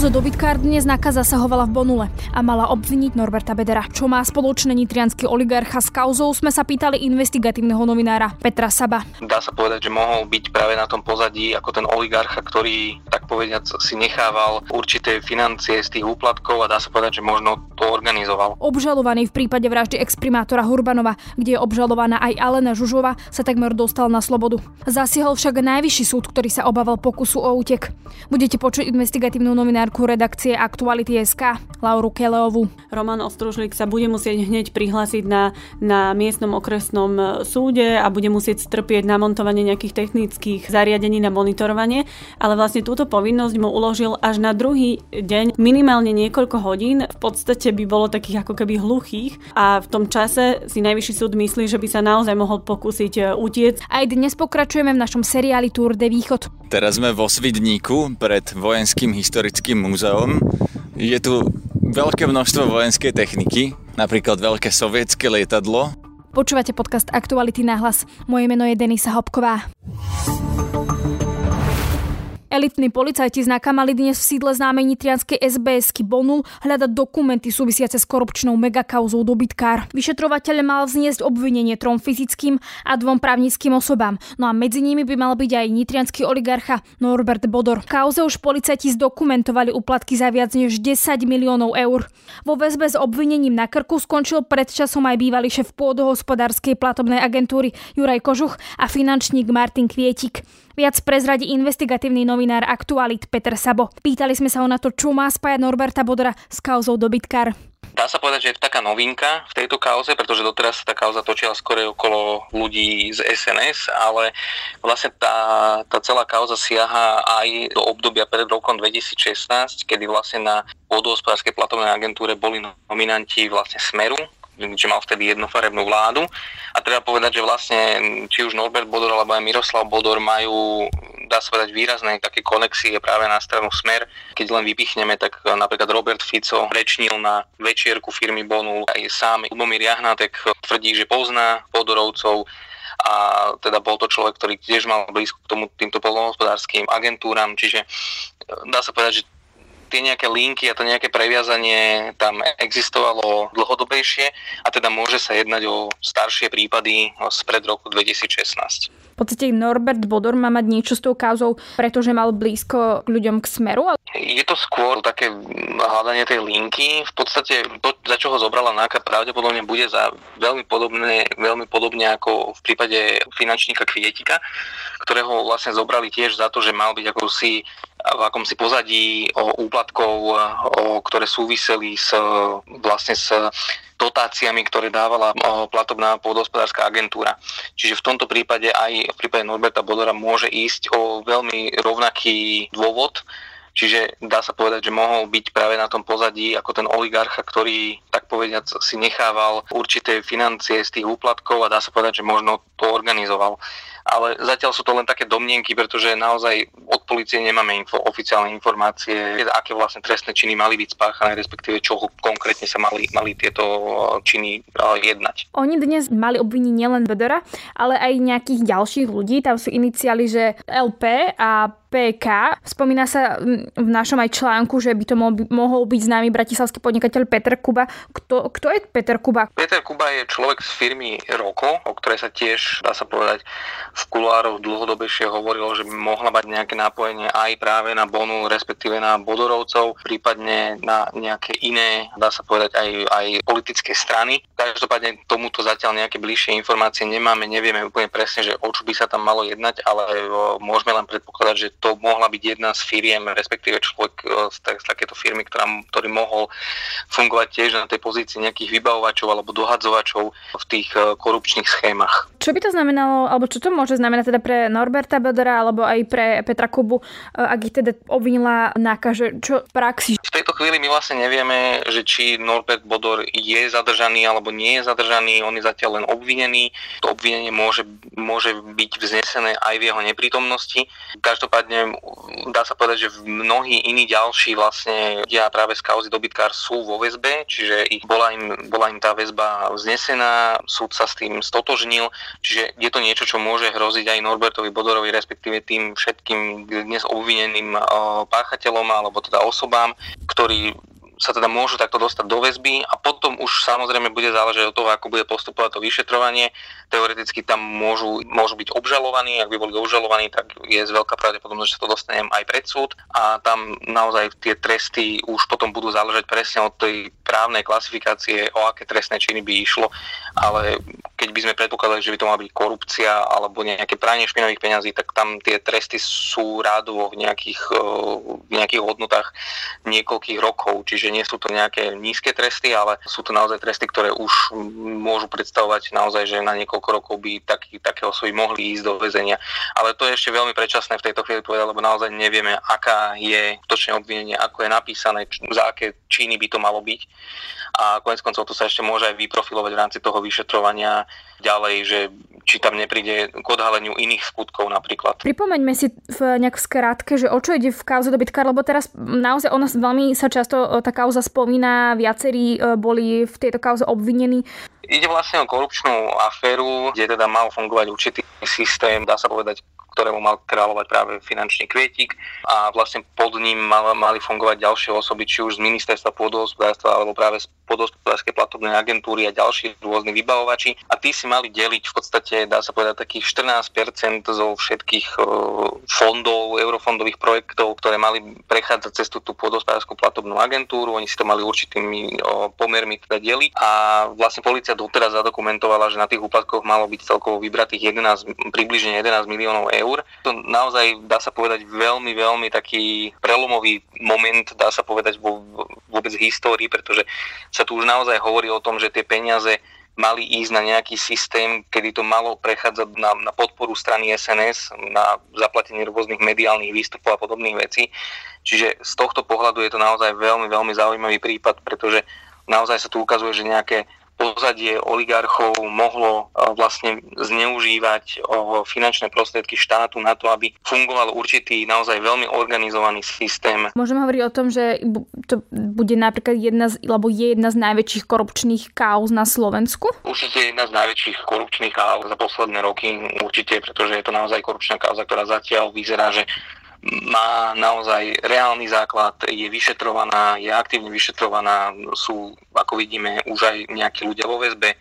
kauze dobytkár dnes NAKA zasahovala v Bonule a mala obviniť Norberta Bedera. Čo má spoločné nitrianský oligarcha s kauzou, sme sa pýtali investigatívneho novinára Petra Saba. Dá sa povedať, že mohol byť práve na tom pozadí ako ten oligarcha, ktorý, tak povediac, si nechával určité financie z tých úplatkov a dá sa povedať, že možno to organizoval. Obžalovaný v prípade vraždy exprimátora Hurbanova, kde je obžalovaná aj Alena Žužova, sa takmer dostal na slobodu. Zasiahol však najvyšší súd, ktorý sa obával pokusu o útek. Budete počuť investigatívnu novinárku novinárku redakcie Aktuality SK, Lauru Keleovu. Roman Ostružlík sa bude musieť hneď prihlásiť na, na miestnom okresnom e, súde a bude musieť strpieť namontovanie nejakých technických zariadení na monitorovanie, ale vlastne túto povinnosť mu uložil až na druhý deň, minimálne niekoľko hodín. V podstate by bolo takých ako keby hluchých a v tom čase si najvyšší súd myslí, že by sa naozaj mohol pokúsiť e, utiec. Aj dnes pokračujeme v našom seriáli Tour de Východ. Teraz sme vo Svidníku pred vojenským historickým vojenským múzeom. Je tu veľké množstvo vojenskej techniky, napríklad veľké sovietské lietadlo. Počúvate podcast Aktuality na hlas. Moje meno je Denisa Hopková. Elitní policajti z NAKA mali dnes v sídle známej nitrianskej SBS-ky Bonul hľadať dokumenty súvisiace s korupčnou megakauzou dobytkár. Vyšetrovateľ mal vzniesť obvinenie trom fyzickým a dvom právnickým osobám, no a medzi nimi by mal byť aj nitrianský oligarcha Norbert Bodor. Kauze už policajti zdokumentovali uplatky za viac než 10 miliónov eur. Vo väzbe s obvinením na krku skončil predčasom aj bývalý šéf pôdohospodárskej platobnej agentúry Juraj Kožuch a finančník Martin Kvietik. Viac prezradí investigatívny novinár Aktualit Peter Sabo. Pýtali sme sa ho na to, čo má spájať Norberta Bodora s kauzou dobytkár. Dá sa povedať, že je to taká novinka v tejto kauze, pretože doteraz sa tá kauza točila skôr okolo ľudí z SNS, ale vlastne tá, tá celá kauza siaha aj do obdobia pred rokom 2016, kedy vlastne na vodohospodárskej platovnej agentúre boli nominanti vlastne Smeru, že mal vtedy jednofarebnú vládu. A treba povedať, že vlastne či už Norbert Bodor alebo aj Miroslav Bodor majú dá sa povedať, výrazné také konexie práve na stranu Smer. Keď len vypichneme, tak napríklad Robert Fico rečnil na večierku firmy Bonul. Aj sám Lubomír Jahnátek tvrdí, že pozná Bodorovcov a teda bol to človek, ktorý tiež mal blízko k tomu, týmto polnohospodárským agentúram, čiže dá sa povedať, že tie nejaké linky a to nejaké previazanie tam existovalo dlhodobejšie a teda môže sa jednať o staršie prípady spred roku 2016. Podstate Norbert Bodor má mať niečo s tou kauzou, pretože mal blízko k ľuďom k smeru? Je to skôr také hľadanie tej linky. V podstate to, za čo ho zobrala NAKA, pravdepodobne bude za veľmi podobné, veľmi podobne ako v prípade finančníka Kvietika, ktorého vlastne zobrali tiež za to, že mal byť ako si v akomsi pozadí o úplatkov, o, ktoré súviseli s, vlastne s dotáciami, ktoré dávala platobná pôdohospodárska agentúra. Čiže v tomto prípade aj v prípade Norberta Bodora môže ísť o veľmi rovnaký dôvod, Čiže dá sa povedať, že mohol byť práve na tom pozadí ako ten oligarcha, ktorý, tak povediac, si nechával určité financie z tých úplatkov a dá sa povedať, že možno to organizoval ale zatiaľ sú to len také domnienky, pretože naozaj od policie nemáme info, oficiálne informácie, aké vlastne trestné činy mali byť spáchané, respektíve čo konkrétne sa mali, mali tieto činy jednať. Oni dnes mali obviniť nielen Bedora, ale aj nejakých ďalších ľudí. Tam sú iniciály, že LP a PK. Spomína sa v našom aj článku, že by to mohol byť známy bratislavský podnikateľ Peter Kuba. Kto, kto je Peter Kuba? Peter Kuba je človek z firmy Roko, o ktorej sa tiež, dá sa povedať, v kulároch dlhodobejšie hovorilo, že by mohla mať nejaké nápojenie aj práve na Bonu, respektíve na Bodorovcov, prípadne na nejaké iné, dá sa povedať, aj, aj politické strany. Každopádne tomuto zatiaľ nejaké bližšie informácie nemáme, nevieme úplne presne, že o čo by sa tam malo jednať, ale môžeme len predpokladať, že to mohla byť jedna z firiem, respektíve človek e, z, z takéto firmy, ktorá, ktorý mohol fungovať tiež na tej pozícii nejakých vybavovačov alebo dohadzovačov v tých e, korupčných schémach. Čo by to znamenalo, alebo čo to môže znamenať teda pre Norberta Bedora alebo aj pre Petra Kubu, e, ak ich teda obvinila NAKA, že čo v praxi? V tejto chvíli my vlastne nevieme, že či Norbert Bodor je zadržaný alebo alebo nie je zadržaný, on je zatiaľ len obvinený. To obvinenie môže, môže byť vznesené aj v jeho neprítomnosti. Každopádne dá sa povedať, že mnohí iní ďalší vlastne ľudia práve z kauzy dobytkár sú vo väzbe, čiže ich bola im, bola im tá väzba vznesená, súd sa s tým stotožnil, čiže je to niečo, čo môže hroziť aj Norbertovi Bodorovi, respektíve tým všetkým dnes obvineným páchateľom alebo teda osobám, ktorí sa teda môžu takto dostať do väzby a potom už samozrejme bude záležať od toho, ako bude postupovať to vyšetrovanie. Teoreticky tam môžu, môžu byť obžalovaní, ak by boli obžalovaní, tak je z veľká pravdepodobnosť, že sa to dostanem aj pred súd a tam naozaj tie tresty už potom budú záležať presne od tej právnej klasifikácie, o aké trestné činy by išlo, ale keď by sme predpokladali, že by to mala byť korupcia alebo nejaké pranie špinavých peňazí, tak tam tie tresty sú rádovo v nejakých, v nejakých hodnotách niekoľkých rokov, čiže nie sú to nejaké nízke tresty, ale sú to naozaj tresty, ktoré už môžu predstavovať naozaj, že na niekoľko rokov by taký, také osoby mohli ísť do väzenia. Ale to je ešte veľmi predčasné v tejto chvíli povedať, lebo naozaj nevieme, aká je točné obvinenie, ako je napísané, za aké činy by to malo byť. A konec koncov to sa ešte môže aj vyprofilovať v rámci toho vyšetrovania ďalej, že či tam nepríde k odhaleniu iných skutkov napríklad. Pripomeňme si v nejak v skrátke, že o čo ide v kauze dobytka, lebo teraz naozaj ona veľmi sa často tá kauza spomína, viacerí e, boli v tejto kauze obvinení. Ide vlastne o korupčnú aféru, kde teda mal fungovať určitý systém, dá sa povedať, ktorému mal kráľovať práve finančný kvietik a vlastne pod ním mal, mali fungovať ďalšie osoby, či už z ministerstva pôdohospodárstva alebo práve z pôdohospodárskej platobnej agentúry a ďalší rôzni vybavovači. A tí si mali deliť v podstate, dá sa povedať, takých 14% zo všetkých fondov, eurofondových projektov, ktoré mali prechádzať cez tú pôdohospodárskú platobnú agentúru. Oni si to mali určitými pomermi teda deliť. A vlastne policia doteraz zadokumentovala, že na tých úplatkoch malo byť celkovo vybratých 11, približne 11 miliónov. To naozaj dá sa povedať veľmi, veľmi taký prelomový moment, dá sa povedať vo, vôbec histórii, pretože sa tu už naozaj hovorí o tom, že tie peniaze mali ísť na nejaký systém, kedy to malo prechádzať na, na podporu strany SNS, na zaplatenie rôznych mediálnych výstupov a podobných vecí. Čiže z tohto pohľadu je to naozaj veľmi, veľmi zaujímavý prípad, pretože naozaj sa tu ukazuje, že nejaké pozadie oligarchov mohlo e, vlastne zneužívať e, finančné prostriedky štátu na to, aby fungoval určitý naozaj veľmi organizovaný systém. Môžeme hovoriť o tom, že to bude napríklad jedna z, alebo je jedna z najväčších korupčných káuz na Slovensku? Určite jedna z najväčších korupčných káuz za posledné roky, určite, pretože je to naozaj korupčná kauza, ktorá zatiaľ vyzerá, že má naozaj reálny základ, je vyšetrovaná, je aktívne vyšetrovaná, sú, ako vidíme, už aj nejakí ľudia vo väzbe,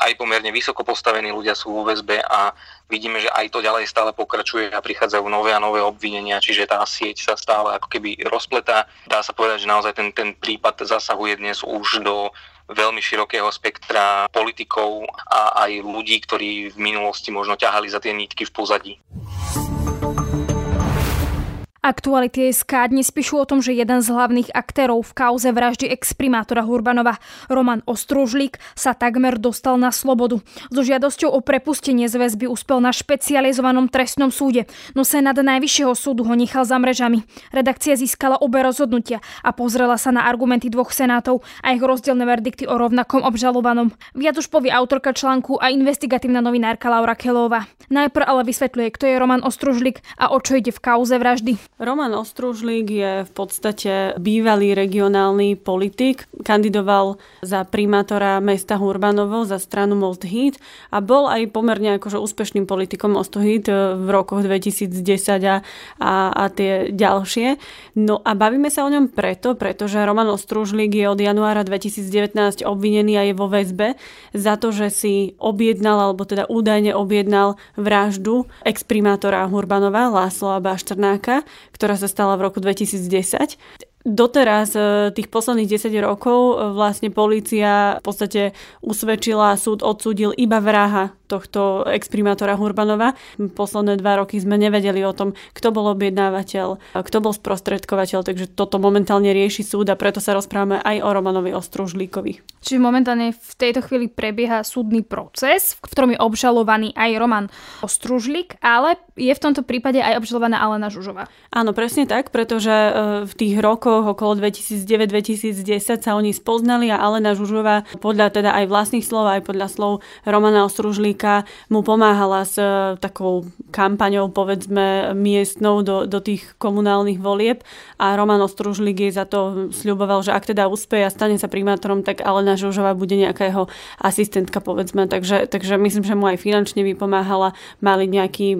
aj pomerne vysoko postavení ľudia sú vo väzbe a vidíme, že aj to ďalej stále pokračuje a prichádzajú nové a nové obvinenia, čiže tá sieť sa stále ako keby rozpletá. Dá sa povedať, že naozaj ten, ten prípad zasahuje dnes už do veľmi širokého spektra politikov a aj ľudí, ktorí v minulosti možno ťahali za tie nitky v pozadí. Aktuality SK dnes píšu o tom, že jeden z hlavných aktérov v kauze vraždy exprimátora Hurbanova, Roman Ostružlík, sa takmer dostal na slobodu. So žiadosťou o prepustenie z väzby uspel na špecializovanom trestnom súde, no Senát Najvyššieho súdu ho nechal za mrežami. Redakcia získala obe rozhodnutia a pozrela sa na argumenty dvoch senátov a ich rozdielne verdikty o rovnakom obžalovanom. Viac už povie autorka článku a investigatívna novinárka Laura Kelová. Najprv ale vysvetľuje, kto je Roman Ostružlík a o čo ide v kauze vraždy. Roman Ostružlík je v podstate bývalý regionálny politik. Kandidoval za primátora mesta Hurbanovo za stranu Most Hit a bol aj pomerne akože úspešným politikom Most Hit v rokoch 2010 a, a, a tie ďalšie. No a bavíme sa o ňom preto, pretože Roman Ostružlík je od januára 2019 obvinený a je vo väzbe za to, že si objednal, alebo teda údajne objednal vraždu exprimátora Hurbanova, Lásla Baštrnáka, ktorá sa stala v roku 2010. Doteraz e, tých posledných 10 rokov e, vlastne policia v podstate usvedčila, súd odsúdil iba vraha tohto exprimátora Hurbanova. Posledné dva roky sme nevedeli o tom, kto bol objednávateľ, kto bol sprostredkovateľ, takže toto momentálne rieši súd a preto sa rozprávame aj o Romanovi Ostružlíkovi. Čiže momentálne v tejto chvíli prebieha súdny proces, v ktorom je obžalovaný aj Roman Ostružlík, ale je v tomto prípade aj obžalovaná Alena Žužová. Áno, presne tak, pretože e, v tých rokoch rokoch, okolo 2009-2010 sa oni spoznali a Alena Žužová podľa teda aj vlastných slov, aj podľa slov Romana Ostružlíka mu pomáhala s e, takou kampaňou, povedzme, miestnou do, do tých komunálnych volieb a Roman Ostružlík jej za to sľuboval, že ak teda úspeje a stane sa primátorom, tak Alena Žužová bude nejaká jeho asistentka, povedzme. Takže, takže myslím, že mu aj finančne vypomáhala, mali nejaký,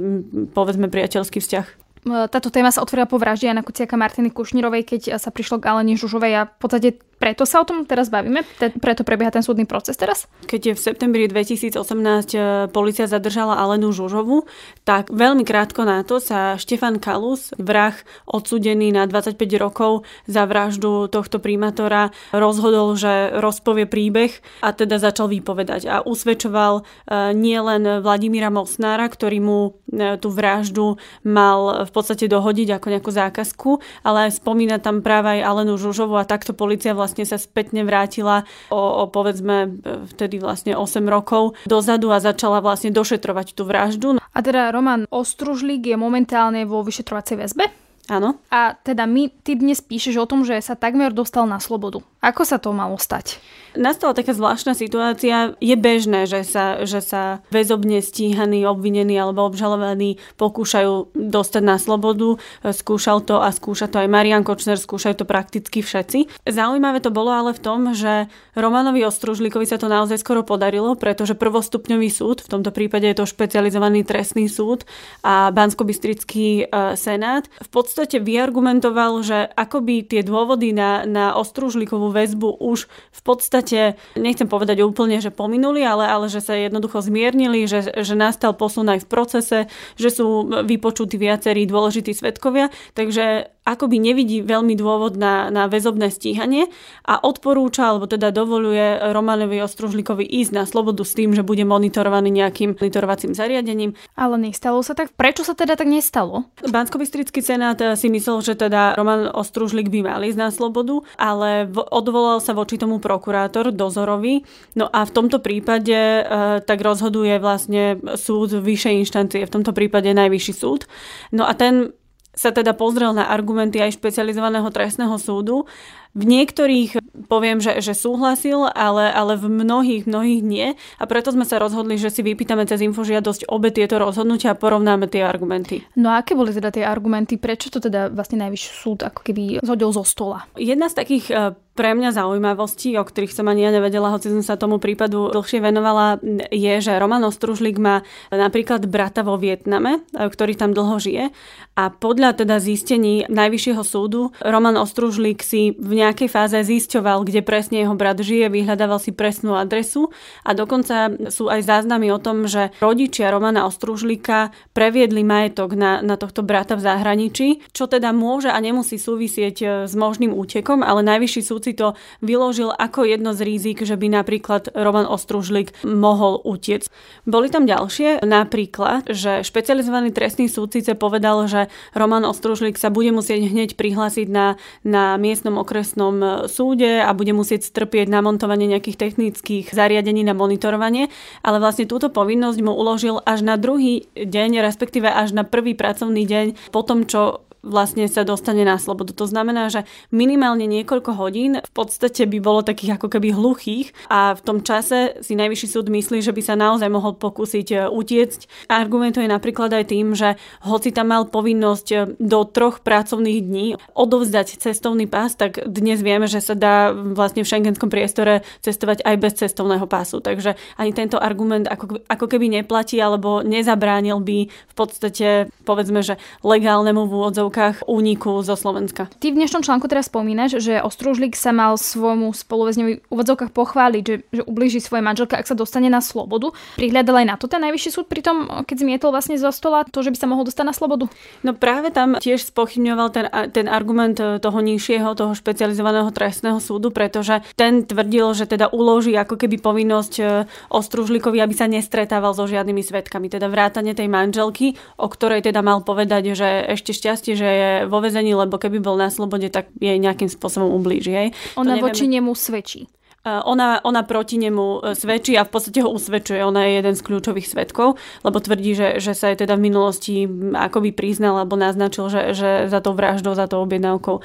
povedzme, priateľský vzťah. Táto téma sa otvorila po vražde Jana Kuciaka Martiny Kušnírovej, keď sa prišlo k Alene Žužovej a v podstate preto sa o tom teraz bavíme? Te, preto prebieha ten súdny proces teraz? Keď je v septembri 2018 e, policia zadržala Alenu Žužovu, tak veľmi krátko na to sa Štefan Kalus, vrah odsudený na 25 rokov za vraždu tohto primátora, rozhodol, že rozpovie príbeh a teda začal vypovedať. A usvedčoval e, nielen Vladimíra Mosnára, ktorý mu e, tú vraždu mal v podstate dohodiť ako nejakú zákazku, ale spomína tam práve aj Alenu Žužovu a takto policia vlastne vlastne sa spätne vrátila o, o povedzme vtedy vlastne 8 rokov dozadu a začala vlastne došetrovať tú vraždu. A teda Roman Ostružlík je momentálne vo vyšetrovacej väzbe? Áno. A teda my, ty dnes píšeš o tom, že sa takmer dostal na slobodu. Ako sa to malo stať? Nastala taká zvláštna situácia. Je bežné, že sa, že sa väzobne stíhaní, obvinení alebo obžalovaní pokúšajú dostať na slobodu. Skúšal to a skúša to aj Marian Kočner, skúšajú to prakticky všetci. Zaujímavé to bolo ale v tom, že Romanovi Ostružlíkovi sa to naozaj skoro podarilo, pretože prvostupňový súd, v tomto prípade je to špecializovaný trestný súd a Banskobystrický e, senát, v podstate vyargumentoval, že akoby tie dôvody na, na Ostružlíkovú väzbu už v podstate nechcem povedať úplne, že pominuli, ale, ale že sa jednoducho zmiernili, že, že nastal posun aj v procese, že sú vypočutí viacerí dôležití svetkovia. Takže akoby nevidí veľmi dôvod na, na väzobné stíhanie a odporúča, alebo teda dovoluje Romanovi Ostružlíkovi ísť na slobodu s tým, že bude monitorovaný nejakým monitorovacím zariadením. Ale nestalo sa tak? Prečo sa teda tak nestalo? bansko senát si myslel, že teda Roman Ostružlík by mal ísť na slobodu, ale odvolal sa voči tomu prokurátor dozorovi. No a v tomto prípade e, tak rozhoduje vlastne súd vyššej inštancie, v tomto prípade najvyšší súd. No a ten sa teda pozrel na argumenty aj špecializovaného trestného súdu. V niektorých poviem, že, že súhlasil, ale, ale v mnohých, mnohých nie. A preto sme sa rozhodli, že si vypýtame cez infožiadosť obe tieto rozhodnutia a porovnáme tie argumenty. No a aké boli teda tie argumenty? Prečo to teda vlastne najvyšší súd ako keby zhodil zo stola? Jedna z takých eh, pre mňa zaujímavostí, o ktorých som ani ja nevedela, hoci som sa tomu prípadu dlhšie venovala, je, že Roman Ostružlík má napríklad brata vo Vietname, e, ktorý tam dlho žije a podľa teda zistení Najvyššieho súdu Roman Ostružlík si v nejakej fáze zisťoval, kde presne jeho brat žije, vyhľadával si presnú adresu a dokonca sú aj záznamy o tom, že rodičia Romana Ostružlíka previedli majetok na, na tohto brata v zahraničí, čo teda môže a nemusí súvisieť e, s možným útekom, ale Najvyšší súd si to vyložil ako jedno z rizik, že by napríklad Roman Ostružlik mohol utiec. Boli tam ďalšie, napríklad, že špecializovaný trestný súd síce povedal, že Roman Ostružlik sa bude musieť hneď prihlásiť na, na miestnom okresnom súde a bude musieť strpieť namontovanie nejakých technických zariadení na monitorovanie, ale vlastne túto povinnosť mu uložil až na druhý deň, respektíve až na prvý pracovný deň po tom, čo vlastne sa dostane na slobodu. To znamená, že minimálne niekoľko hodín v podstate by bolo takých ako keby hluchých a v tom čase si najvyšší súd myslí, že by sa naozaj mohol pokúsiť e, utiecť. Argumentuje napríklad aj tým, že hoci tam mal povinnosť e, do troch pracovných dní odovzdať cestovný pás, tak dnes vieme, že sa dá vlastne v šengenskom priestore cestovať aj bez cestovného pásu. Takže ani tento argument ako, ako keby neplatí alebo nezabránil by v podstate povedzme, že legálnemu v úvodzovkách úniku zo Slovenska. Ty v dnešnom článku teraz spomínaš, že Ostružlík sa mal svojmu spoluväzňovi v úvodzovkách pochváliť, že, že ublíži svoje manželke, ak sa dostane na slobodu. Prihľadal aj na to ten najvyšší súd pri tom, keď zmietol vlastne zo stola to, že by sa mohol dostať na slobodu? No práve tam tiež spochybňoval ten, ten argument toho nižšieho, toho špecializovaného trestného súdu, pretože ten tvrdil, že teda uloží ako keby povinnosť e, Ostružlíkovi, aby sa nestretával so žiadnymi svetkami, teda vrátane tej manželky, o ktorej teda mal povedať, že ešte šťastie, že je vo vezení, lebo keby bol na slobode, tak jej nejakým spôsobom ublíži. Hej. Ona voči nemu svedčí. Ona, ona proti nemu e, svedčí a v podstate ho usvedčuje. Ona je jeden z kľúčových svetkov, lebo tvrdí, že, že sa aj teda v minulosti akoby priznal alebo naznačil, že, že za tou vraždou, za tou objednávkou e,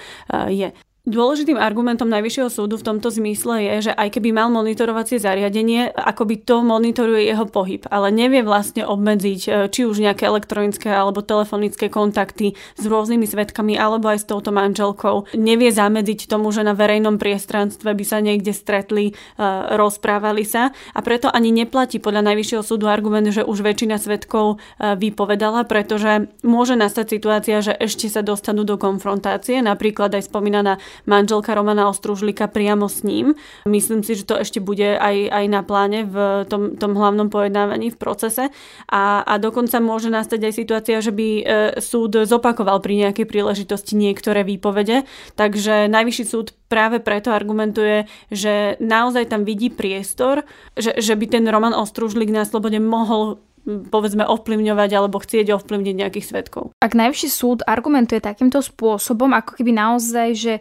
je. Dôležitým argumentom Najvyššieho súdu v tomto zmysle je, že aj keby mal monitorovacie zariadenie, ako by to monitoruje jeho pohyb, ale nevie vlastne obmedziť e, či už nejaké elektronické alebo telefonické kontakty s rôznymi svetkami alebo aj s touto manželkou. Nevie zamedziť tomu, že na verejnom priestranstve by sa niekde stretli, e, rozprávali sa a preto ani neplatí podľa Najvyššieho súdu argument, že už väčšina svetkov e, vypovedala, pretože môže nastať situácia, že ešte sa dostanú do konfrontácie, napríklad aj spomínaná manželka Romana Ostružlika priamo s ním. Myslím si, že to ešte bude aj, aj na pláne v tom, tom hlavnom pojednávaní v procese a, a dokonca môže nastať aj situácia, že by e, súd zopakoval pri nejakej príležitosti niektoré výpovede, takže najvyšší súd práve preto argumentuje, že naozaj tam vidí priestor, že, že by ten Roman Ostružlik na slobode mohol povedzme ovplyvňovať alebo chcieť ovplyvniť nejakých svetkov. Ak najvyšší súd argumentuje takýmto spôsobom, ako keby naozaj, že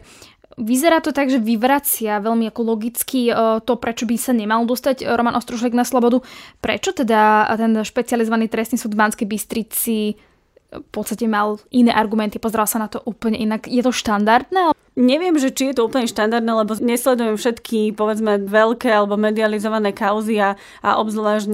Vyzerá to tak, že vyvracia veľmi ako logicky e, to, prečo by sa nemal dostať Roman Ostružek na slobodu. Prečo teda ten špecializovaný trestný súd v Banskej Bystrici v podstate mal iné argumenty, pozeral sa na to úplne inak. Je to štandardné? Neviem, že či je to úplne štandardné, lebo nesledujem všetky, povedzme, veľké alebo medializované kauzy a, a obzvlášť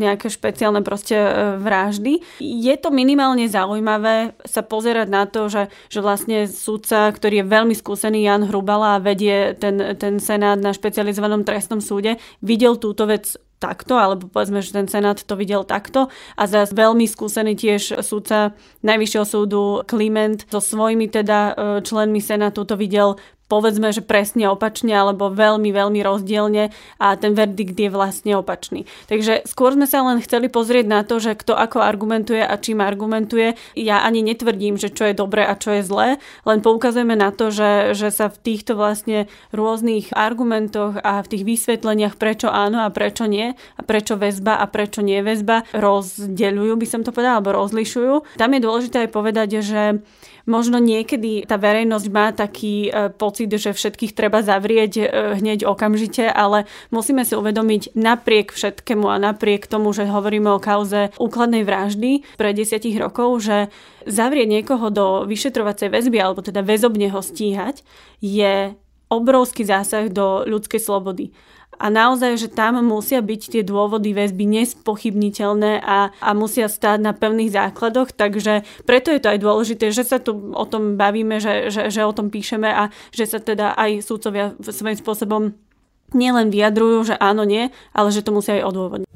nejaké špeciálne proste e, vraždy. Je to minimálne zaujímavé sa pozerať na to, že, že vlastne súdca, ktorý je veľmi skúsený, Jan Hrubala a vedie ten, ten senát na špecializovanom trestnom súde, videl túto vec takto, alebo povedzme, že ten Senát to videl takto. A zase veľmi skúsený tiež súdca Najvyššieho súdu Kliment so svojimi teda e, členmi Senátu to videl povedzme, že presne opačne alebo veľmi, veľmi rozdielne a ten verdikt je vlastne opačný. Takže skôr sme sa len chceli pozrieť na to, že kto ako argumentuje a čím argumentuje. Ja ani netvrdím, že čo je dobré a čo je zlé, len poukazujeme na to, že, že sa v týchto vlastne rôznych argumentoch a v tých vysvetleniach prečo áno a prečo nie a prečo väzba a prečo nie väzba rozdeľujú, by som to povedala, alebo rozlišujú. Tam je dôležité aj povedať, že možno niekedy tá verejnosť má taký e, pocit, že všetkých treba zavrieť e, hneď okamžite, ale musíme si uvedomiť napriek všetkému a napriek tomu, že hovoríme o kauze úkladnej vraždy pre desiatich rokov, že zavrieť niekoho do vyšetrovacej väzby alebo teda väzobne ho stíhať je obrovský zásah do ľudskej slobody a naozaj, že tam musia byť tie dôvody väzby nespochybniteľné a, a musia stáť na pevných základoch, takže preto je to aj dôležité, že sa tu o tom bavíme, že, že, že o tom píšeme a že sa teda aj súdcovia svojím spôsobom nielen vyjadrujú, že áno, nie, ale že to musia aj odôvodniť.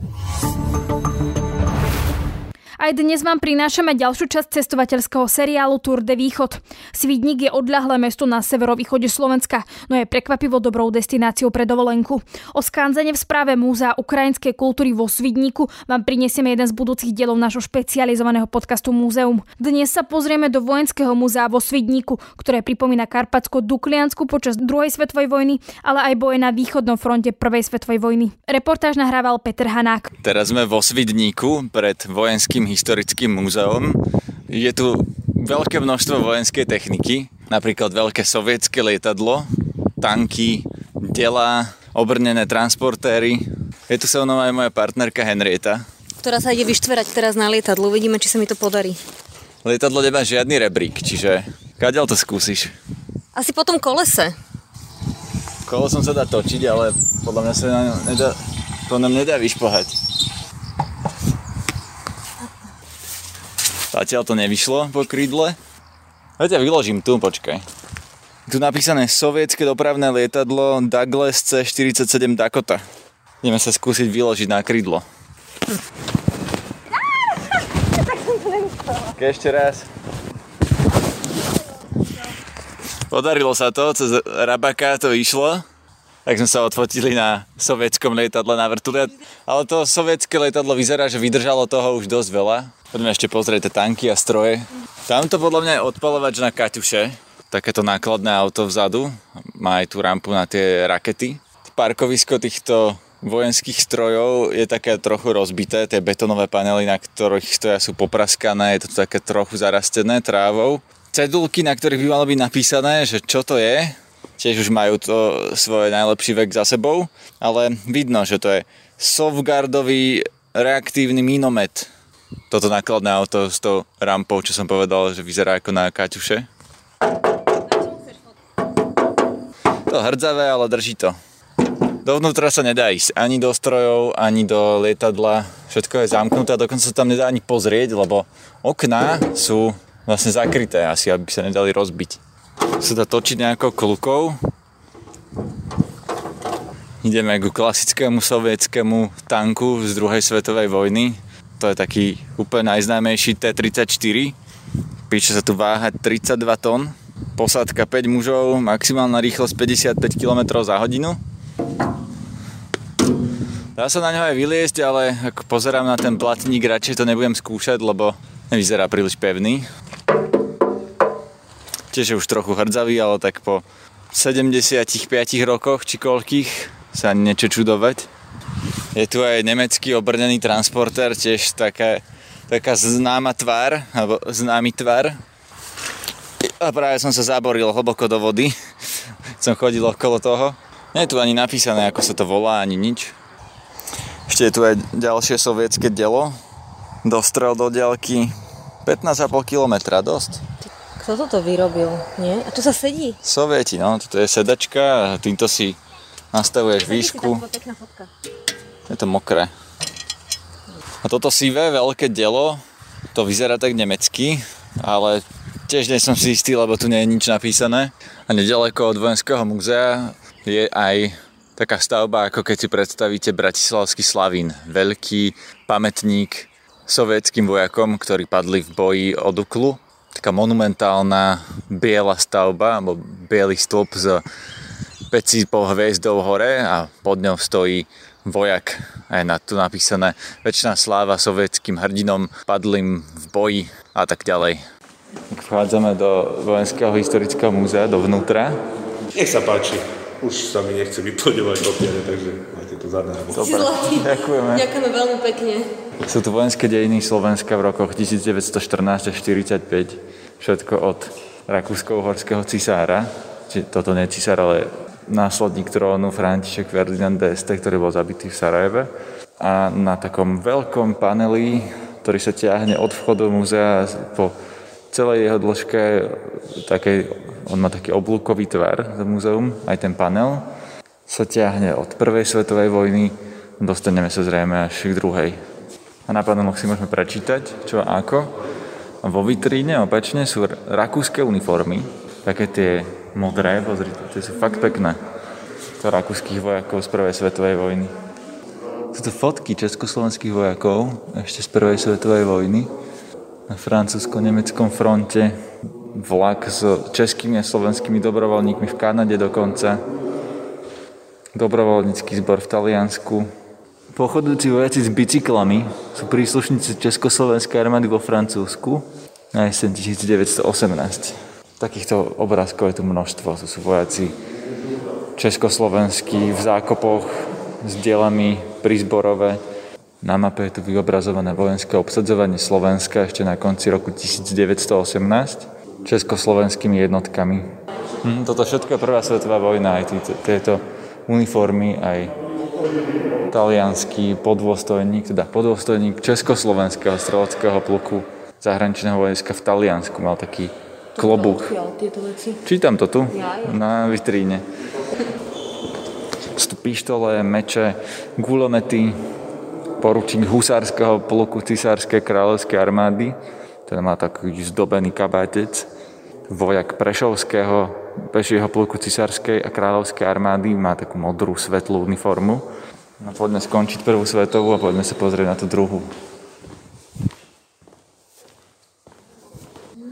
Aj dnes vám prinášame ďalšiu časť cestovateľského seriálu Tour de Východ. Svidník je odľahlé mesto na severovýchode Slovenska, no je prekvapivo dobrou destináciou pre dovolenku. O skánzene v správe Múzea ukrajinskej kultúry vo Svidníku vám prinesieme jeden z budúcich dielov nášho špecializovaného podcastu Múzeum. Dnes sa pozrieme do vojenského múzea vo Svidníku, ktoré pripomína Karpatsko-Dukliansku počas druhej svetovej vojny, ale aj boje na východnom fronte prvej svetovej vojny. Reportáž nahrával Peter Hanák. Teraz sme vo Svidníku pred vojenským historickým múzeom. Je tu veľké množstvo vojenskej techniky, napríklad veľké sovietské lietadlo, tanky, dela, obrnené transportéry. Je tu so mnou aj moja partnerka Henrieta. Ktorá sa ide vyštverať teraz na lietadlo. Uvidíme, či sa mi to podarí. Lietadlo nemá žiadny rebrík, čiže kadeľ to skúsiš? Asi po tom kolese. Kolesom sa dá točiť, ale podľa mňa sa nedá, to nám nedá vyšpohať. Zatiaľ to nevyšlo po krídle. Ja ťa vyložím tu, počkaj. Tu napísané sovietské dopravné lietadlo Douglas C-47 Dakota. Ideme sa skúsiť vyložiť na krídlo. Ešte raz. Podarilo sa to, cez Rabaka to išlo tak sme sa odfotili na sovietskom lietadle na vrtule. Ale to sovietské lietadlo vyzerá, že vydržalo toho už dosť veľa. Poďme ešte pozrieť tie tanky a stroje. Tamto podľa mňa je odpalovač na Kaťuše. Takéto nákladné auto vzadu. Má aj tú rampu na tie rakety. Parkovisko týchto vojenských strojov je také trochu rozbité. Tie betonové panely, na ktorých stoja, sú popraskané. Je to také trochu zarastené trávou. Cedulky, na ktorých by malo byť napísané, že čo to je, tiež už majú to svoj najlepší vek za sebou, ale vidno, že to je Sovgardový reaktívny minomet. Toto nákladné auto s tou rampou, čo som povedal, že vyzerá ako na Kaťuše. To hrdzavé, ale drží to. Dovnútra sa nedá ísť ani do strojov, ani do lietadla. Všetko je zamknuté a dokonca sa tam nedá ani pozrieť, lebo okná sú vlastne zakryté asi, aby sa nedali rozbiť. Sa dá točiť nejakou klukou. Ideme ku klasickému sovietskému tanku z druhej svetovej vojny. To je taký úplne najznámejší T-34. Píše sa tu váha 32 tón posádka 5 mužov, maximálna rýchlosť 55 km za hodinu. Dá sa na ňo aj vyliesť, ale ak pozerám na ten platník, radšej to nebudem skúšať, lebo nevyzerá príliš pevný. Tiež je už trochu hrdzavý, ale tak po 75 rokoch či koľkých sa niečo čudovať. Je tu aj nemecký obrnený transporter, tiež taká, taká známa tvár, alebo známy tvar, a práve som sa zaboril hlboko do vody. som chodil okolo toho. Nie je tu ani napísané, ako sa to volá, ani nič. Ešte je tu aj ďalšie sovietské dielo. Dostrel do diaľky 15,5 km, dosť. Kto toto vyrobil? Nie? A tu sa sedí? Sovieti, no. Toto je sedačka a týmto si nastavuješ výšku. Je to mokré. A toto sivé veľké dielo, to vyzerá tak nemecky, ale Tiež nie som si istý, lebo tu nie je nič napísané. A nedaleko od vojenského múzea je aj taká stavba, ako keď si predstavíte Bratislavský Slavín. Veľký pamätník sovietským vojakom, ktorí padli v boji od Uklu. Taká monumentálna biela stavba, alebo biely stĺp s pecípou hviezdou hore a pod ňou stojí vojak. A je na tu napísané väčšiná sláva sovietským hrdinom padlým v boji a tak ďalej. Vchádzame do Vojenského historického múzea, dovnútra. Nech sa páči. Už sa mi nechce vyplňovať papiere, takže máte to zadarmo. Dobre, ďakujeme. Ďakujeme veľmi pekne. Sú tu vojenské dejiny Slovenska v rokoch 1914 až 45. Všetko od rakúsko-uhorského cisára. Čiže toto nie je cisár, ale následník trónu František Ferdinand d'Este, ktorý bol zabitý v Sarajeve. A na takom veľkom paneli, ktorý sa ťahne od vchodu múzea po celej jeho dĺžke také, on má taký oblúkový tvar, to múzeum, aj ten panel, sa ťahne od prvej svetovej vojny, dostaneme sa zrejme až k druhej. A na paneloch si môžeme prečítať, čo a ako. A vo vitríne opačne sú rakúske uniformy, také tie modré, pozrite, tie sú fakt pekné. To rakúskych vojakov z prvej svetovej vojny. Sú to fotky československých vojakov ešte z prvej svetovej vojny na francúzsko-nemeckom fronte, vlak s českými a slovenskými dobrovoľníkmi v Kanade dokonca, dobrovoľnícky zbor v Taliansku. Pochodujúci vojaci s bicyklami sú príslušníci Československej armády vo Francúzsku na jeseň 1918. Takýchto obrázkov je tu množstvo. To sú vojaci československí v zákopoch s dielami prízborové, na mape je tu vyobrazované vojenské obsadzovanie Slovenska ešte na konci roku 1918 československými jednotkami. Hm, toto všetko je prvá svetová vojna, aj tieto uniformy, aj talianský podôstojník, teda podôstojník Československého streleckého pluku zahraničného vojska v Taliansku mal taký klobúk. Čítam to tu, na vitríne. Sú tu pištole, meče, gulomety, poručík husárskeho pluku cisárskej kráľovskej armády. Ten má taký zdobený kabátec. Vojak Prešovského pešieho pluku cisárskej a kráľovskej armády má takú modrú svetlú uniformu. No, poďme skončiť prvú svetovú a poďme sa pozrieť na tú druhú.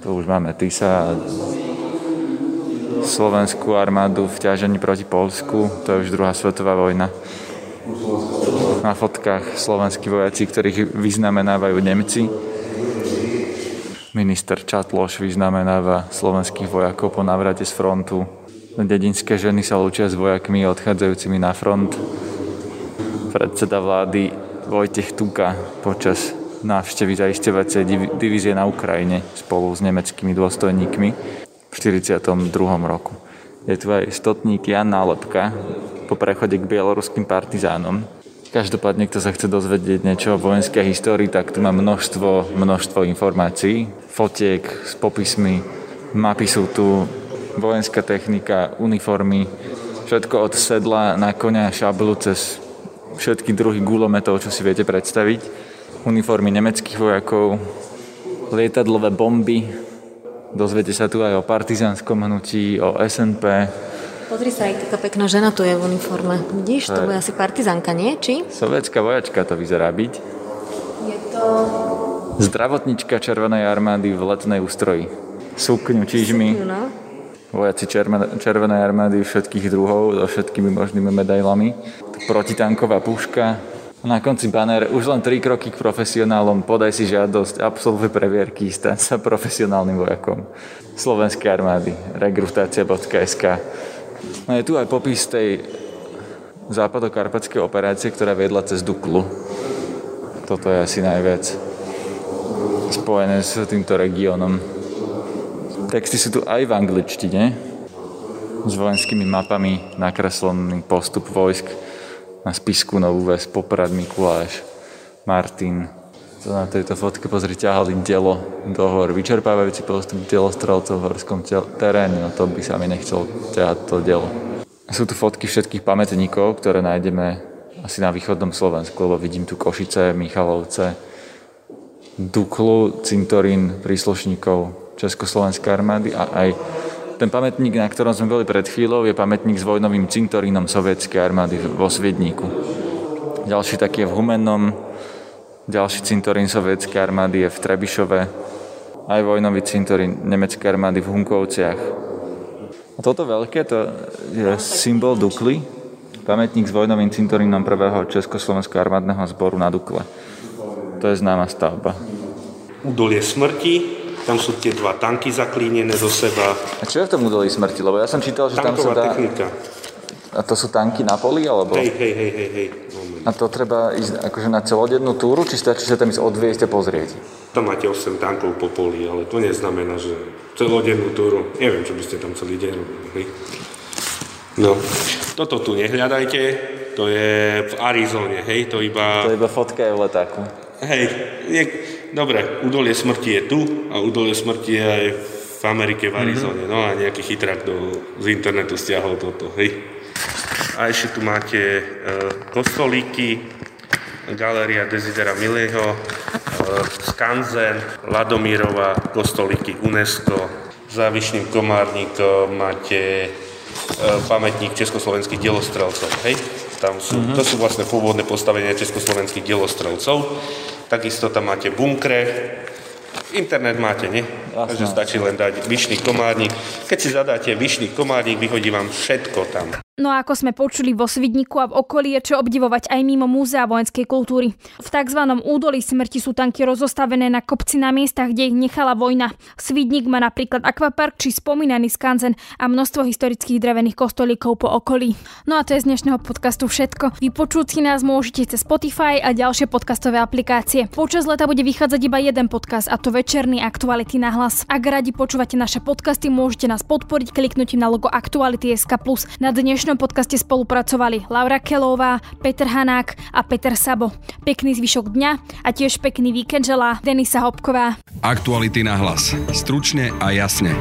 Tu už máme Tisa a slovenskú armádu v ťažení proti Polsku. To je už druhá svetová vojna na fotkách slovenskí vojaci, ktorých vyznamenávajú Nemci. Minister Čatloš vyznamenáva slovenských vojakov po návrate z frontu. Dedinské ženy sa lúčia s vojakmi odchádzajúcimi na front. Predseda vlády Vojtech Tuka počas návštevy zaisťovacej divízie na Ukrajine spolu s nemeckými dôstojníkmi v 42. roku. Je tu aj stotník Jan Nálepka, po prechode k bieloruským partizánom. Každopádne, kto sa chce dozvedieť niečo o vojenskej histórii, tak tu má množstvo, množstvo informácií, fotiek s popismi, mapy sú tu, vojenská technika, uniformy, Všetko od sedla na konia šablu cez všetky druhy gulometov, čo si viete predstaviť. Uniformy nemeckých vojakov, lietadlové bomby. Dozviete sa tu aj o partizánskom hnutí, o SNP. Pozri sa, aj taká pekná žena tu je v uniforme. Vidíš, to bude asi partizánka, nie? Či? Sovietská vojačka to vyzerá byť. Je to... Zdravotnička Červenej armády v letnej ústroji. Sukňu, čižmy. No. Vojaci Červenej armády všetkých druhov so všetkými možnými medailami. Protitanková puška. Na konci banner už len 3 kroky k profesionálom, podaj si žiadosť, absolvuj previerky, stan sa profesionálnym vojakom. Slovenskej armády, rekrutácia.sk. No je tu aj popis tej západokarpatskej operácie, ktorá viedla cez Duklu. Toto je asi najviac spojené s týmto regiónom. Texty sú tu aj v angličtine, s vojenskými mapami nakreslený postup vojsk na spisku Novú Ves, Poprad, Mikuláš, Martin. To na tejto fotke pozri, ťahali delo do hor, vyčerpávajúci postup delostrelcov v horskom teréne, no to by sa mi nechcel ťahať to delo. Sú tu fotky všetkých pamätníkov, ktoré nájdeme asi na východnom Slovensku, lebo vidím tu Košice, Michalovce, Duklu, cintorín príslušníkov Československej armády a aj ten pamätník, na ktorom sme boli pred chvíľou, je pamätník s vojnovým cintorínom sovietskej armády vo Sviedníku. Ďalší taký je v Humennom, ďalší cintorín sovietskej armády je v Trebišove, aj vojnový cintorín nemeckej armády v Hunkovciach. A toto veľké, to je symbol Dukly, pamätník s vojnovým cintorínom prvého Československého armádneho zboru na Dukle. To je známa stavba. Údolie smrti, tam sú tie dva tanky zaklínené do seba. A čo je v tom údolí smrti? Lebo ja som čítal, že tam sa Tanková dá... technika. A to sú tanky na poli, alebo? Hej, hej, hej, hej, hej. A to treba ísť akože na celodennú túru, či stačí sa tam ísť odviezť a pozrieť? Tam máte 8 tankov po poli, ale to neznamená, že celodennú túru, neviem, čo by ste tam celý deň robili. No, toto tu nehľadajte, to je v Arizone, hej, to iba... To iba fotka je v letáku. Hej, dobre, údolie smrti je tu a údolie smrti je aj v Amerike, v Arizone. No a nejaký chytrák do, z internetu stiahol toto, hej. A ešte tu máte e, kostolíky, Galéria Desidera Milého, e, Skanzen, Ladomírova, kostolíky UNESCO. Za Vyšným Komárnikom máte e, pamätník československých delostrelcov, hej? Tam sú, to sú vlastne pôvodné postavenia československých delostrelcov. Takisto tam máte bunkre. Internet máte, nie? Takže stačí len dať Vyšný komárnik. Keď si zadáte Vyšný komárnik, vyhodí vám všetko tam. No a ako sme počuli vo Svidniku a v okolí je čo obdivovať aj mimo múzea vojenskej kultúry. V tzv. údolí smrti sú tanky rozostavené na kopci na miestach, kde ich nechala vojna. Svidnik má napríklad akvapark či spomínaný skanzen a množstvo historických drevených kostolíkov po okolí. No a to je z dnešného podcastu všetko. Vypočuť si nás môžete cez Spotify a ďalšie podcastové aplikácie. Počas leta bude vychádzať iba jeden podcast a to večerný Aktuality na hlas. Ak radi počúvate naše podcasty, môžete nás podporiť kliknutím na logo Aktuality.sk+. Na dnešnom podcaste spolupracovali Laura Kelová, Peter Hanák a Peter Sabo. Pekný zvyšok dňa a tiež pekný víkend želá Denisa Hopková. Aktuality na hlas. Stručne a jasne.